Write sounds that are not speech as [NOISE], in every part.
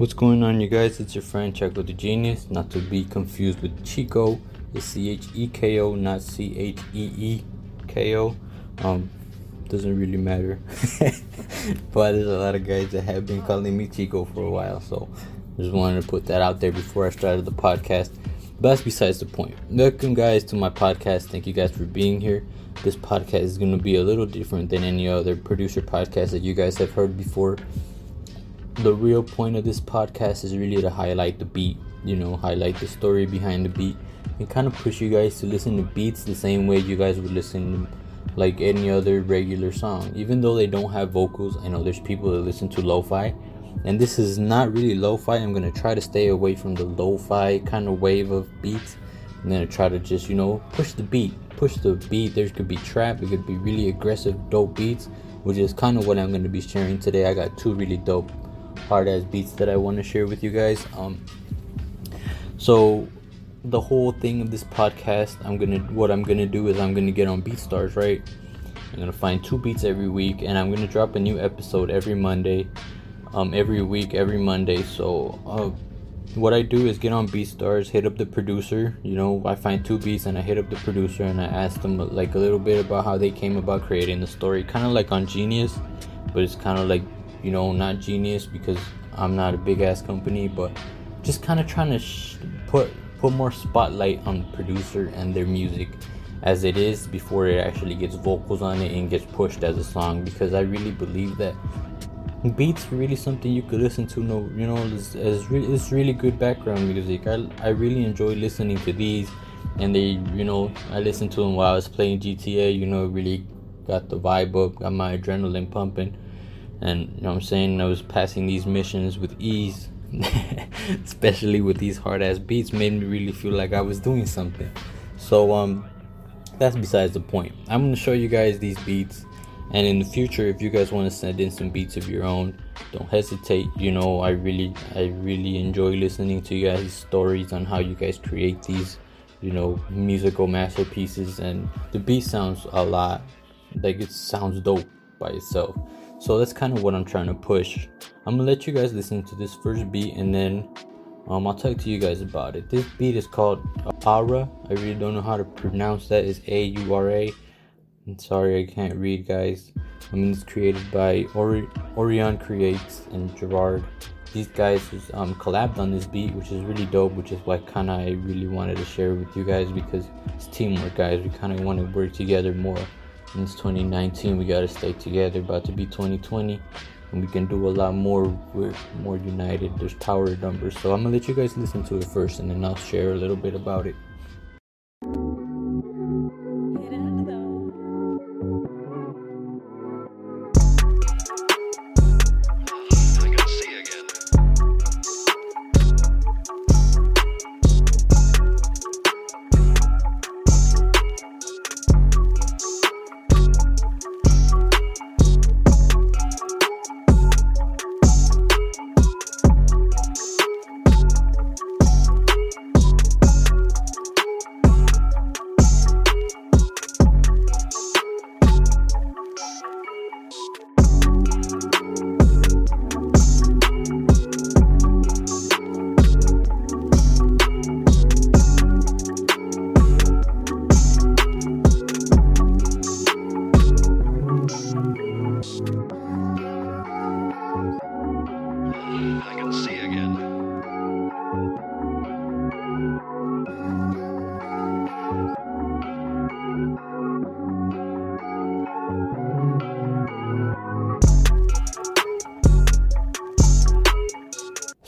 What's going on, you guys? It's your friend Cheko the Genius, not to be confused with Chico. It's C H E K O, not C H E E K O. Um, doesn't really matter. [LAUGHS] but there's a lot of guys that have been calling me Chico for a while, so just wanted to put that out there before I started the podcast. But that's besides the point. Welcome, guys, to my podcast. Thank you guys for being here. This podcast is going to be a little different than any other producer podcast that you guys have heard before the real point of this podcast is really to highlight the beat, you know, highlight the story behind the beat, and kind of push you guys to listen to beats the same way you guys would listen to like any other regular song. Even though they don't have vocals, I know there's people that listen to lo fi, and this is not really lo fi. I'm gonna try to stay away from the lo fi kind of wave of beats. I'm gonna try to just, you know, push the beat, push the beat. There could be trap, it could be really aggressive, dope beats, which is kind of what I'm gonna be sharing today. I got two really dope hard ass beats that I want to share with you guys. Um, so the whole thing of this podcast, I'm gonna what I'm gonna do is I'm gonna get on BeatStars, right? I'm gonna find two beats every week, and I'm gonna drop a new episode every Monday, um, every week, every Monday. So uh, what I do is get on BeatStars, hit up the producer. You know, I find two beats and I hit up the producer and I ask them like a little bit about how they came about creating the story, kind of like on Genius, but it's kind of like you know, not genius because I'm not a big ass company, but just kind of trying to sh- put put more spotlight on the producer and their music as it is before it actually gets vocals on it and gets pushed as a song because I really believe that beats really something you could listen to no you know it's, it's, really, it's really good background music. I, I really enjoy listening to these and they you know I listened to them while I was playing GTA you know really got the vibe up got my adrenaline pumping and you know what I'm saying? I was passing these missions with ease [LAUGHS] especially with these hard ass beats made me really feel like I was doing something. So um that's besides the point. I'm gonna show you guys these beats. And in the future if you guys want to send in some beats of your own don't hesitate. You know I really I really enjoy listening to you guys stories on how you guys create these you know musical masterpieces. And the beat sounds a lot. Like it sounds dope by itself so that's kind of what I'm trying to push. I'm gonna let you guys listen to this first beat and then um, I'll talk to you guys about it. This beat is called Aura. I really don't know how to pronounce that. It's A U R A. I'm sorry, I can't read, guys. I mean, it's created by Ori- Orion Creates and Gerard. These guys um, collabed on this beat, which is really dope, which is why kind of I really wanted to share with you guys because it's teamwork, guys. We kind of want to work together more it's 2019 we got to stay together about to be 2020 and we can do a lot more we're more united. There's power numbers so i'm gonna let you guys listen to it first and then i'll share a little bit about it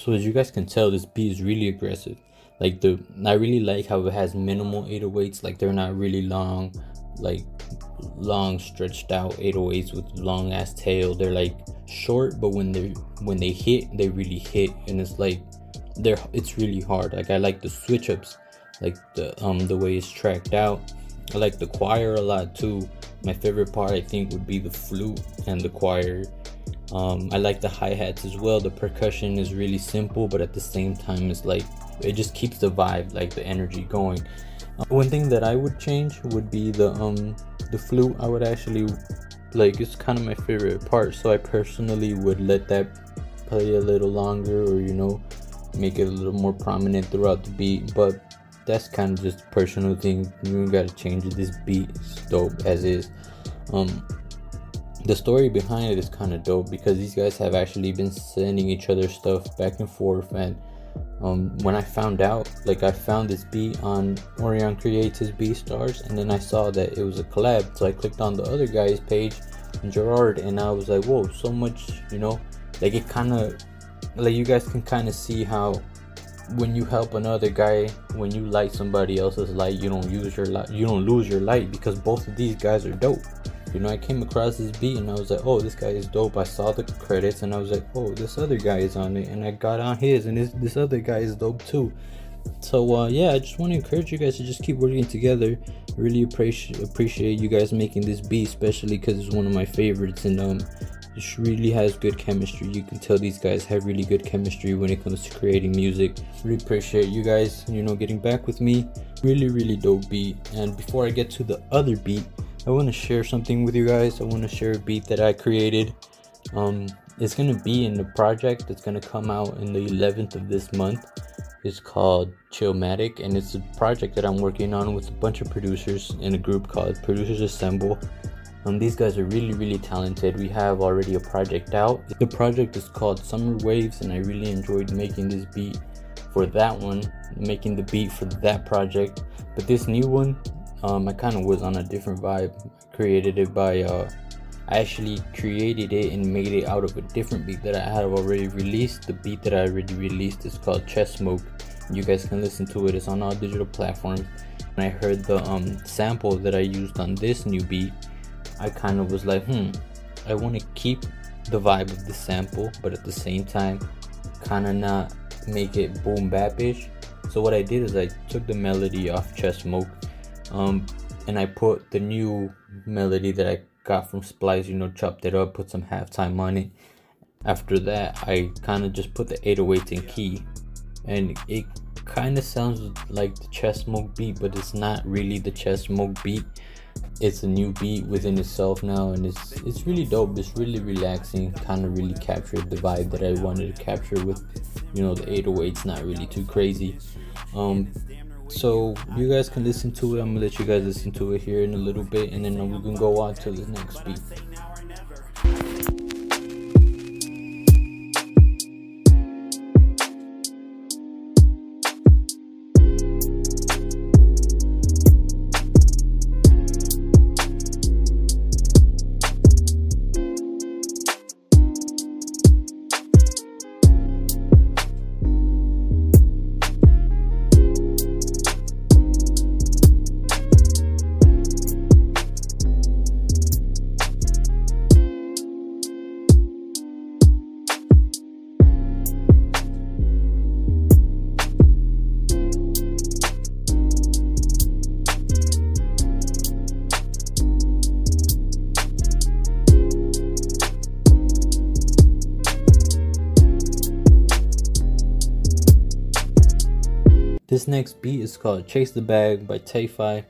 So as you guys can tell, this beat is really aggressive. Like the, I really like how it has minimal 808s. Like they're not really long, like long stretched out 808s with long ass tail. They're like short, but when they when they hit, they really hit, and it's like they're it's really hard. Like I like the switch ups, like the um the way it's tracked out. I like the choir a lot too. My favorite part I think would be the flute and the choir um, I like the hi hats as well. The percussion is really simple, but at the same time, it's like it just keeps the vibe, like the energy going. Uh, one thing that I would change would be the um the flute. I would actually like it's kind of my favorite part, so I personally would let that play a little longer or you know make it a little more prominent throughout the beat but that's kind of just personal thing you gotta change it this beat is dope as is um the story behind it is kind of dope because these guys have actually been sending each other stuff back and forth and um, when I found out, like I found this beat on Orion Creates his BeatStars, and then I saw that it was a collab. So I clicked on the other guy's page, Gerard, and I was like, whoa, so much, you know, like it kind of, like you guys can kind of see how when you help another guy, when you light somebody else's light, you don't use your light, you don't lose your light because both of these guys are dope you know, I came across this beat and I was like, oh, this guy is dope. I saw the credits and I was like, oh, this other guy is on it, and I got on his, and this this other guy is dope too. So uh, yeah, I just want to encourage you guys to just keep working together. Really appreciate appreciate you guys making this beat, especially because it's one of my favorites, and um, it really has good chemistry. You can tell these guys have really good chemistry when it comes to creating music. Really appreciate you guys, you know, getting back with me. Really, really dope beat. And before I get to the other beat, I want to share something with you guys. I want to share a beat that I created. Um, it's gonna be in the project that's gonna come out in the 11th of this month. It's called Chillmatic, and it's a project that I'm working on with a bunch of producers in a group called Producers Assemble. Um, these guys are really, really talented. We have already a project out. The project is called Summer Waves, and I really enjoyed making this beat for that one, making the beat for that project. But this new one, um, I kind of was on a different vibe. I created it by, uh, I actually created it and made it out of a different beat that I had already released. The beat that I already released is called Chest Smoke. You guys can listen to it. It's on all digital platforms. And I heard the um, sample that I used on this new beat. I kind of was like, hmm, I want to keep the vibe of the sample, but at the same time, kind of not make it boom bapish. So what I did is I took the melody off Chest Smoke um, and I put the new melody that I got from Splice, you know, chopped it up, put some halftime on it. After that, I kind of just put the 808 in key, and it kind of sounds like the chest smoke beat, but it's not really the chest smoke beat. It's a new beat within itself now, and it's it's really dope. It's really relaxing. Kind of really captured the vibe that I wanted to capture with, you know, the 808s. Not really too crazy. Um, so you guys can listen to it. I'm gonna let you guys listen to it here in a little bit, and then we can go on to the next beat. This next beat is called Chase the Bag by Tayfi.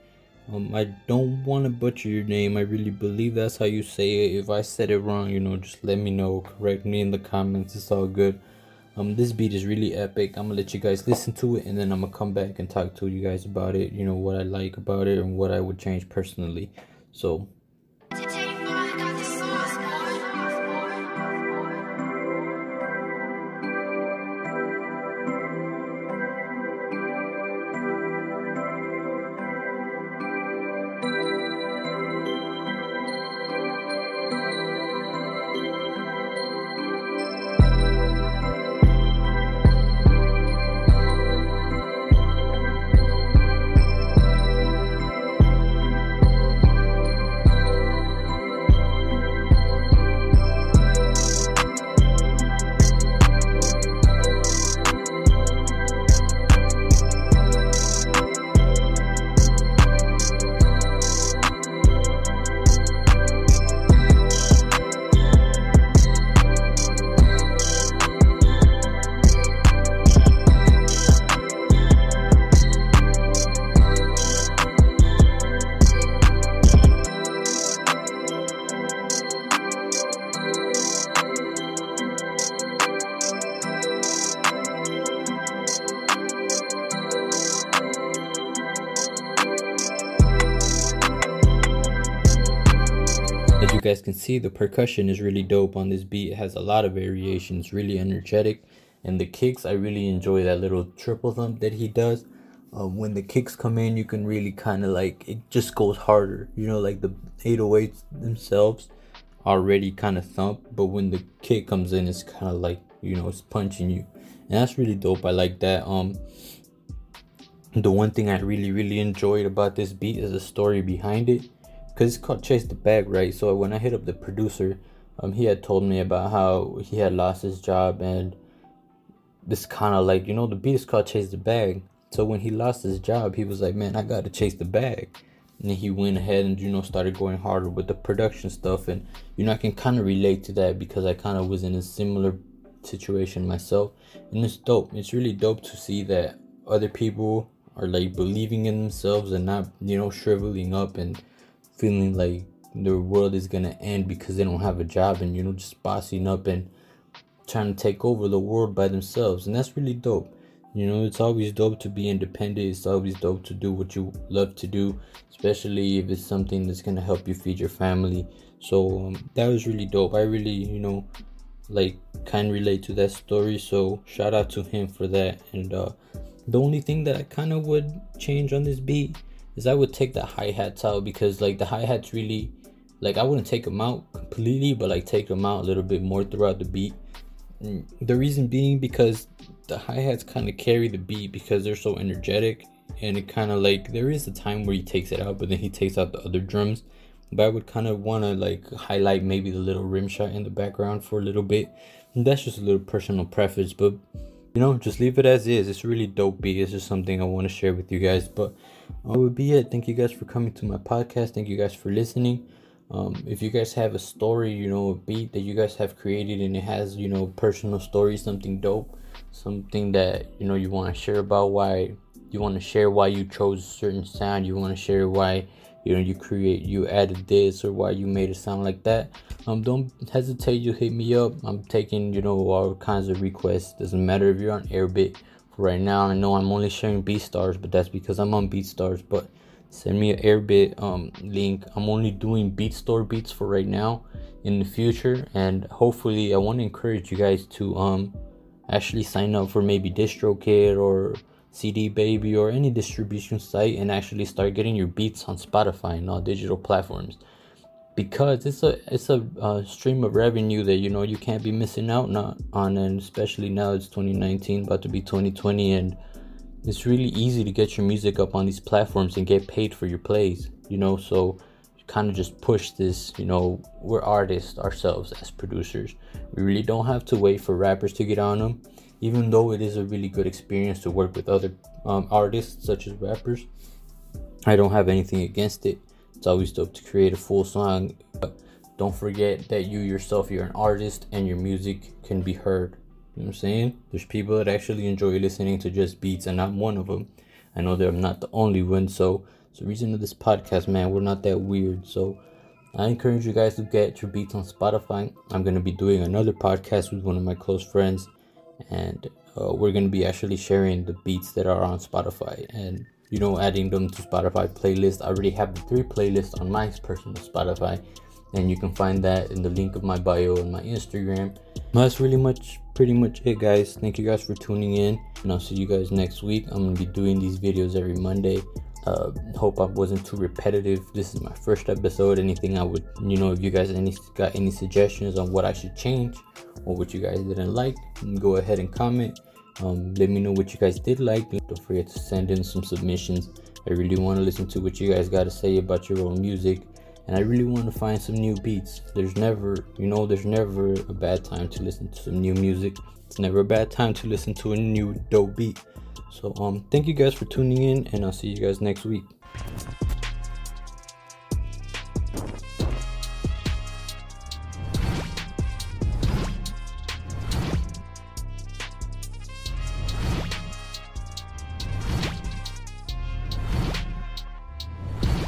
Um, I don't want to butcher your name. I really believe that's how you say it. If I said it wrong, you know, just let me know. Correct me in the comments. It's all good. Um, this beat is really epic. I'm gonna let you guys listen to it, and then I'm gonna come back and talk to you guys about it. You know what I like about it and what I would change personally. So can see, the percussion is really dope on this beat. It has a lot of variations, really energetic. And the kicks, I really enjoy that little triple thump that he does. Um, when the kicks come in, you can really kind of like, it just goes harder. You know, like the 808s themselves already kind of thump. But when the kick comes in, it's kind of like, you know, it's punching you. And that's really dope. I like that. Um, the one thing I really, really enjoyed about this beat is the story behind it because it's called Chase the Bag, right? So when I hit up the producer, um, he had told me about how he had lost his job and this kind of like you know the beat is called Chase the Bag. So when he lost his job, he was like, "Man, I got to chase the bag." And then he went ahead and you know started going harder with the production stuff, and you know I can kind of relate to that because I kind of was in a similar situation myself, and it's dope. It's really dope to see that other people are like believing in themselves and not you know shriveling up and feeling like their world is gonna end because they don't have a job and you know just bossing up and trying to take over the world by themselves. And that's really dope. You know it's always dope to be independent. It's always dope to do what you love to do especially if it's something that's gonna help you feed your family. So um, that was really dope. I really you know like kind of relate to that story. So shout out to him for that. And uh the only thing that i kind of would change on this beat is I would take the hi hats out because like the hi hats really like I wouldn't take them out completely, but like take them out a little bit more throughout the beat. Mm, the reason being because the hi hats kind of carry the beat because they're so energetic, and it kind of like there is a time where he takes it out, but then he takes out the other drums. But I would kind of want to like highlight maybe the little rim shot in the background for a little bit. And that's just a little personal preference, but you know, just leave it as is. It's really dope beat. It's just something I want to share with you guys. But that would be it. Thank you guys for coming to my podcast. Thank you guys for listening. Um, if you guys have a story, you know, a beat that you guys have created and it has, you know, personal story, something dope, something that, you know, you want to share about why you want to share why you chose a certain sound, you want to share why, you know, you create, you added this or why you made it sound like that. Um, don't hesitate to hit me up. I'm taking, you know, all kinds of requests. Doesn't matter if you're on Airbit right now. I know I'm only sharing BeatStars, but that's because I'm on BeatStars. But send me an Airbit um, link. I'm only doing BeatStars beats for right now. In the future, and hopefully, I want to encourage you guys to um actually sign up for maybe DistroKid or CD Baby or any distribution site and actually start getting your beats on Spotify and all digital platforms. Because it's a it's a uh, stream of revenue that you know you can't be missing out not on and especially now it's 2019 about to be 2020 and it's really easy to get your music up on these platforms and get paid for your plays you know? So kind of just push this you know we're artists ourselves as producers. We really don't have to wait for rappers to get on them even though it is a really good experience to work with other um, artists such as rappers i don't have anything against it it's always dope to create a full song. But don't forget that you yourself, you're an artist and your music can be heard. You know what I'm saying? There's people that actually enjoy listening to just beats, and I'm one of them. I know that I'm not the only one. So it's the reason of this podcast, man. We're not that weird. So I encourage you guys to get your beats on Spotify. I'm gonna be doing another podcast with one of my close friends, and uh, we're gonna be actually sharing the beats that are on Spotify and you know, adding them to Spotify playlist. I already have the three playlists on my personal Spotify, and you can find that in the link of my bio and my Instagram. That's really much, pretty much it, guys. Thank you guys for tuning in, and I'll see you guys next week. I'm gonna be doing these videos every Monday. Uh, hope I wasn't too repetitive. This is my first episode. Anything I would, you know, if you guys any got any suggestions on what I should change or what you guys didn't like, go ahead and comment. Um, let me know what you guys did like. Don't forget to send in some submissions. I really want to listen to what you guys got to say about your own music. And I really want to find some new beats. There's never, you know, there's never a bad time to listen to some new music. It's never a bad time to listen to a new dope beat. So um thank you guys for tuning in and I'll see you guys next week.